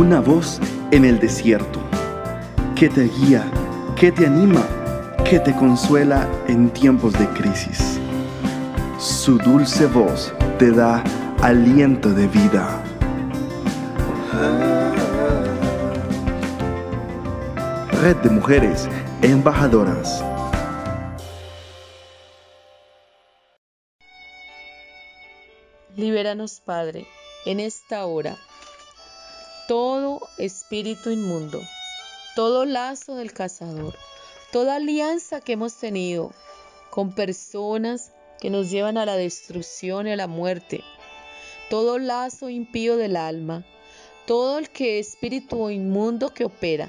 una voz en el desierto, que te guía, que te anima, que te consuela en tiempos de crisis. Su dulce voz te da aliento de vida. Red de Mujeres Embajadoras. Libéranos, Padre, en esta hora todo espíritu inmundo, todo lazo del cazador, toda alianza que hemos tenido con personas que nos llevan a la destrucción y a la muerte, todo lazo impío del alma, todo el que espíritu inmundo que opera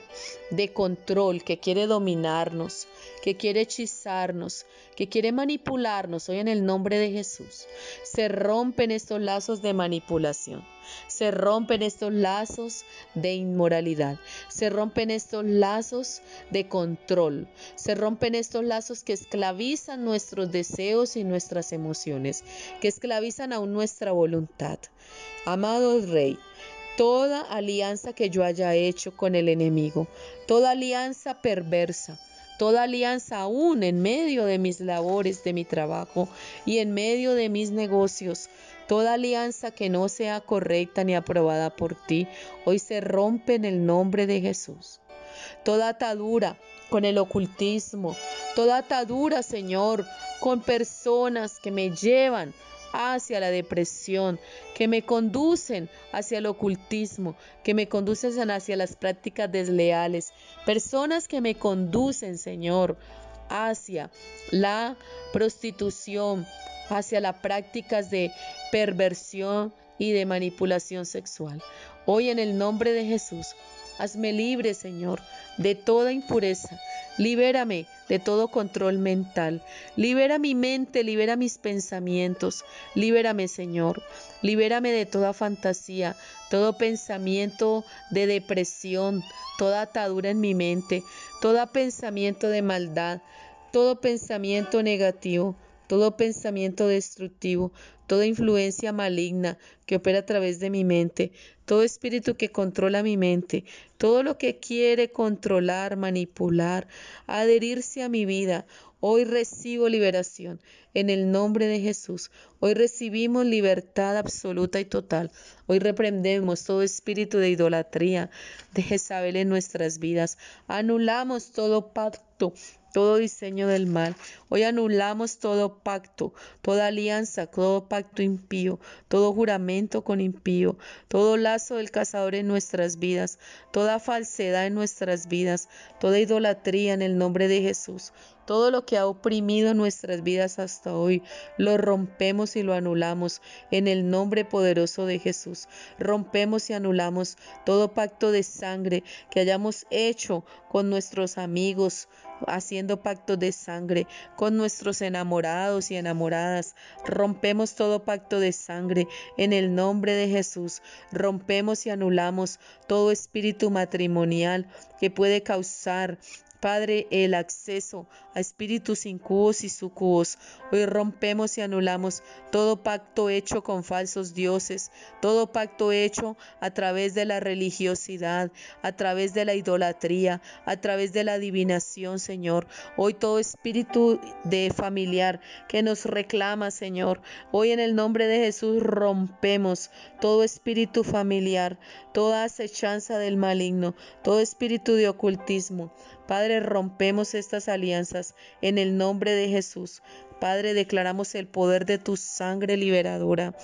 de control, que quiere dominarnos, que quiere hechizarnos, que quiere manipularnos, hoy en el nombre de Jesús, se rompen estos lazos de manipulación, se rompen estos lazos de inmoralidad, se rompen estos lazos de control, se rompen estos lazos que esclavizan nuestros deseos y nuestras emociones, que esclavizan aún nuestra voluntad. Amado Rey, toda alianza que yo haya hecho con el enemigo, toda alianza perversa, toda alianza aún en medio de mis labores, de mi trabajo y en medio de mis negocios, toda alianza que no sea correcta ni aprobada por ti, hoy se rompe en el nombre de Jesús. Toda atadura con el ocultismo, toda atadura, Señor, con personas que me llevan hacia la depresión, que me conducen hacia el ocultismo, que me conducen hacia las prácticas desleales, personas que me conducen, Señor, hacia la prostitución, hacia las prácticas de perversión y de manipulación sexual. Hoy en el nombre de Jesús, hazme libre, Señor, de toda impureza. Libérame de todo control mental. Libera mi mente, libera mis pensamientos. Libérame, Señor. Libérame de toda fantasía, todo pensamiento de depresión, toda atadura en mi mente, todo pensamiento de maldad, todo pensamiento negativo, todo pensamiento destructivo, toda influencia maligna que opera a través de mi mente, todo espíritu que controla mi mente, todo lo que quiere controlar, manipular, adherirse a mi vida. Hoy recibo liberación en el nombre de Jesús. Hoy recibimos libertad absoluta y total. Hoy reprendemos todo espíritu de idolatría, de Jezabel en nuestras vidas. Anulamos todo pacto todo diseño del mal. Hoy anulamos todo pacto, toda alianza, todo pacto impío, todo juramento con impío, todo lazo del cazador en nuestras vidas, toda falsedad en nuestras vidas, toda idolatría en el nombre de Jesús. Todo lo que ha oprimido nuestras vidas hasta hoy, lo rompemos y lo anulamos en el nombre poderoso de Jesús. Rompemos y anulamos todo pacto de sangre que hayamos hecho con nuestros amigos, haciendo pacto de sangre con nuestros enamorados y enamoradas. Rompemos todo pacto de sangre en el nombre de Jesús. Rompemos y anulamos todo espíritu matrimonial que puede causar Padre, el acceso a espíritus incubos y sucubos. Hoy rompemos y anulamos todo pacto hecho con falsos dioses, todo pacto hecho a través de la religiosidad, a través de la idolatría, a través de la adivinación, Señor. Hoy todo espíritu de familiar que nos reclama, Señor. Hoy en el nombre de Jesús rompemos todo espíritu familiar, toda acechanza del maligno, todo espíritu de ocultismo. Padre, rompemos estas alianzas en el nombre de Jesús. Padre, declaramos el poder de tu sangre liberadora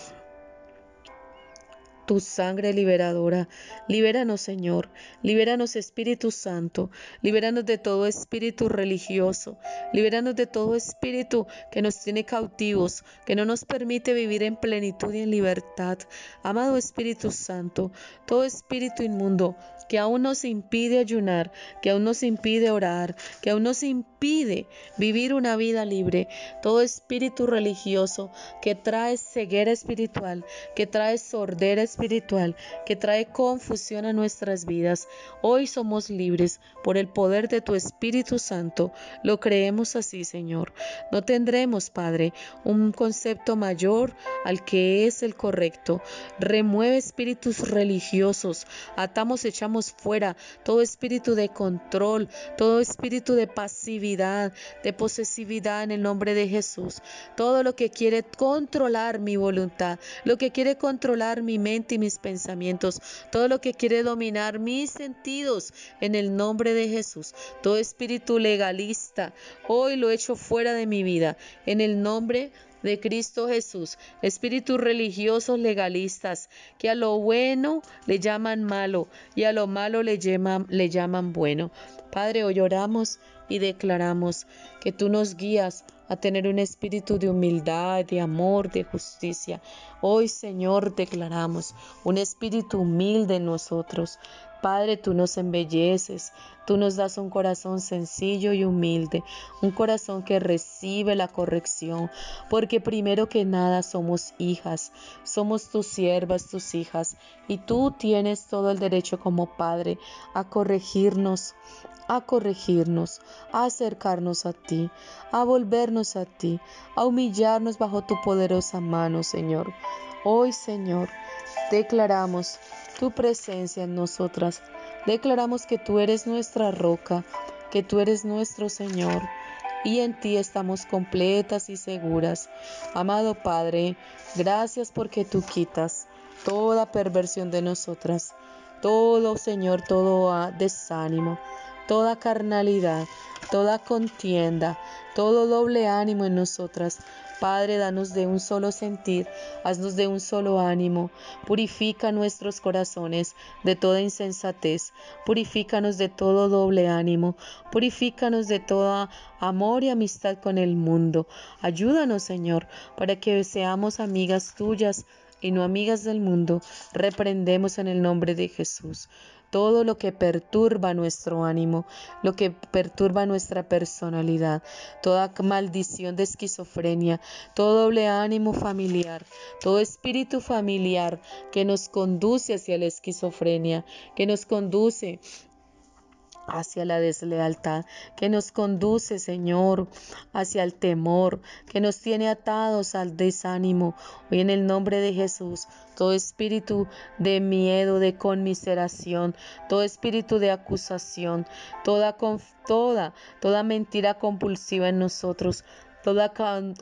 tu sangre liberadora. Libéranos, Señor. Libéranos, Espíritu Santo. Libéranos de todo espíritu religioso. Libéranos de todo espíritu que nos tiene cautivos, que no nos permite vivir en plenitud y en libertad. Amado Espíritu Santo, todo espíritu inmundo que aún nos impide ayunar, que aún nos impide orar, que aún nos impide vivir una vida libre. Todo espíritu religioso que trae ceguera espiritual, que trae sordera espiritual espiritual que trae confusión a nuestras vidas. Hoy somos libres por el poder de tu Espíritu Santo. Lo creemos así, Señor. No tendremos, Padre, un concepto mayor al que es el correcto. Remueve espíritus religiosos. Atamos, echamos fuera todo espíritu de control, todo espíritu de pasividad, de posesividad en el nombre de Jesús. Todo lo que quiere controlar mi voluntad, lo que quiere controlar mi mente y mis pensamientos, todo lo que quiere dominar mis sentidos en el nombre de Jesús. Todo espíritu legalista, hoy lo echo fuera de mi vida en el nombre de Cristo Jesús, espíritus religiosos legalistas que a lo bueno le llaman malo y a lo malo le llaman, le llaman bueno. Padre, hoy oramos y declaramos que tú nos guías a tener un espíritu de humildad, de amor, de justicia. Hoy, Señor, declaramos un espíritu humilde en nosotros. Padre, tú nos embelleces, tú nos das un corazón sencillo y humilde, un corazón que recibe la corrección, porque primero que nada somos hijas, somos tus siervas, tus hijas, y tú tienes todo el derecho como Padre a corregirnos, a corregirnos, a acercarnos a ti, a volvernos a ti, a humillarnos bajo tu poderosa mano, Señor. Hoy, Señor, declaramos tu presencia en nosotras. Declaramos que tú eres nuestra roca, que tú eres nuestro Señor, y en ti estamos completas y seguras. Amado Padre, gracias porque tú quitas toda perversión de nosotras, todo, Señor, todo desánimo toda carnalidad, toda contienda, todo doble ánimo en nosotras. Padre, danos de un solo sentir, haznos de un solo ánimo, purifica nuestros corazones de toda insensatez, purifícanos de todo doble ánimo, purifícanos de toda amor y amistad con el mundo. Ayúdanos, Señor, para que seamos amigas tuyas y no amigas del mundo. Reprendemos en el nombre de Jesús todo lo que perturba nuestro ánimo, lo que perturba nuestra personalidad, toda maldición de esquizofrenia, todo doble ánimo familiar, todo espíritu familiar que nos conduce hacia la esquizofrenia, que nos conduce hacia la deslealtad, que nos conduce, Señor, hacia el temor, que nos tiene atados al desánimo. Hoy en el nombre de Jesús, todo espíritu de miedo, de conmiseración, todo espíritu de acusación, toda, toda, toda mentira compulsiva en nosotros, toda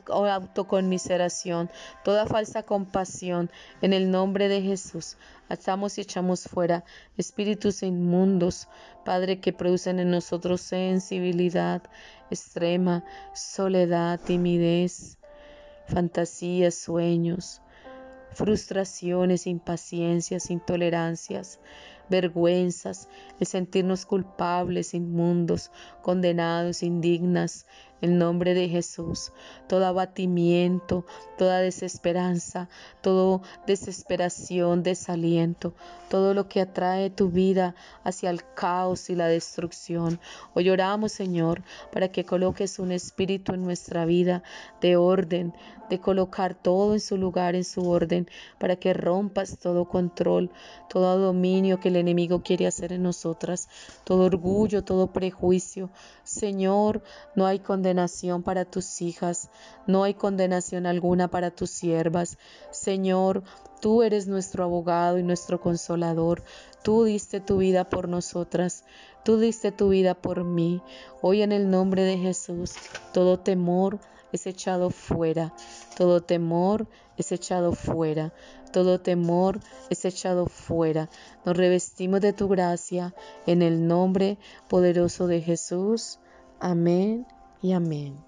autoconmiseración, toda falsa compasión, en el nombre de Jesús. Atamos y echamos fuera espíritus inmundos, Padre, que producen en nosotros sensibilidad extrema, soledad, timidez, fantasías, sueños, frustraciones, impaciencias, intolerancias, vergüenzas, el sentirnos culpables, inmundos, condenados, indignas, en nombre de Jesús, todo abatimiento, toda desesperanza, toda desesperación, desaliento, todo lo que atrae tu vida hacia el caos y la destrucción. Hoy oramos, Señor, para que coloques un espíritu en nuestra vida de orden, de colocar todo en su lugar, en su orden, para que rompas todo control, todo dominio que el enemigo quiere hacer en nosotras, todo orgullo, todo prejuicio. Señor, no hay condenación para tus hijas, no hay condenación alguna para tus siervas. Señor, Tú eres nuestro abogado y nuestro consolador. Tú diste tu vida por nosotras. Tú diste tu vida por mí. Hoy en el nombre de Jesús, todo temor es echado fuera. Todo temor es echado fuera. Todo temor es echado fuera. Nos revestimos de tu gracia en el nombre poderoso de Jesús. Amén y amén.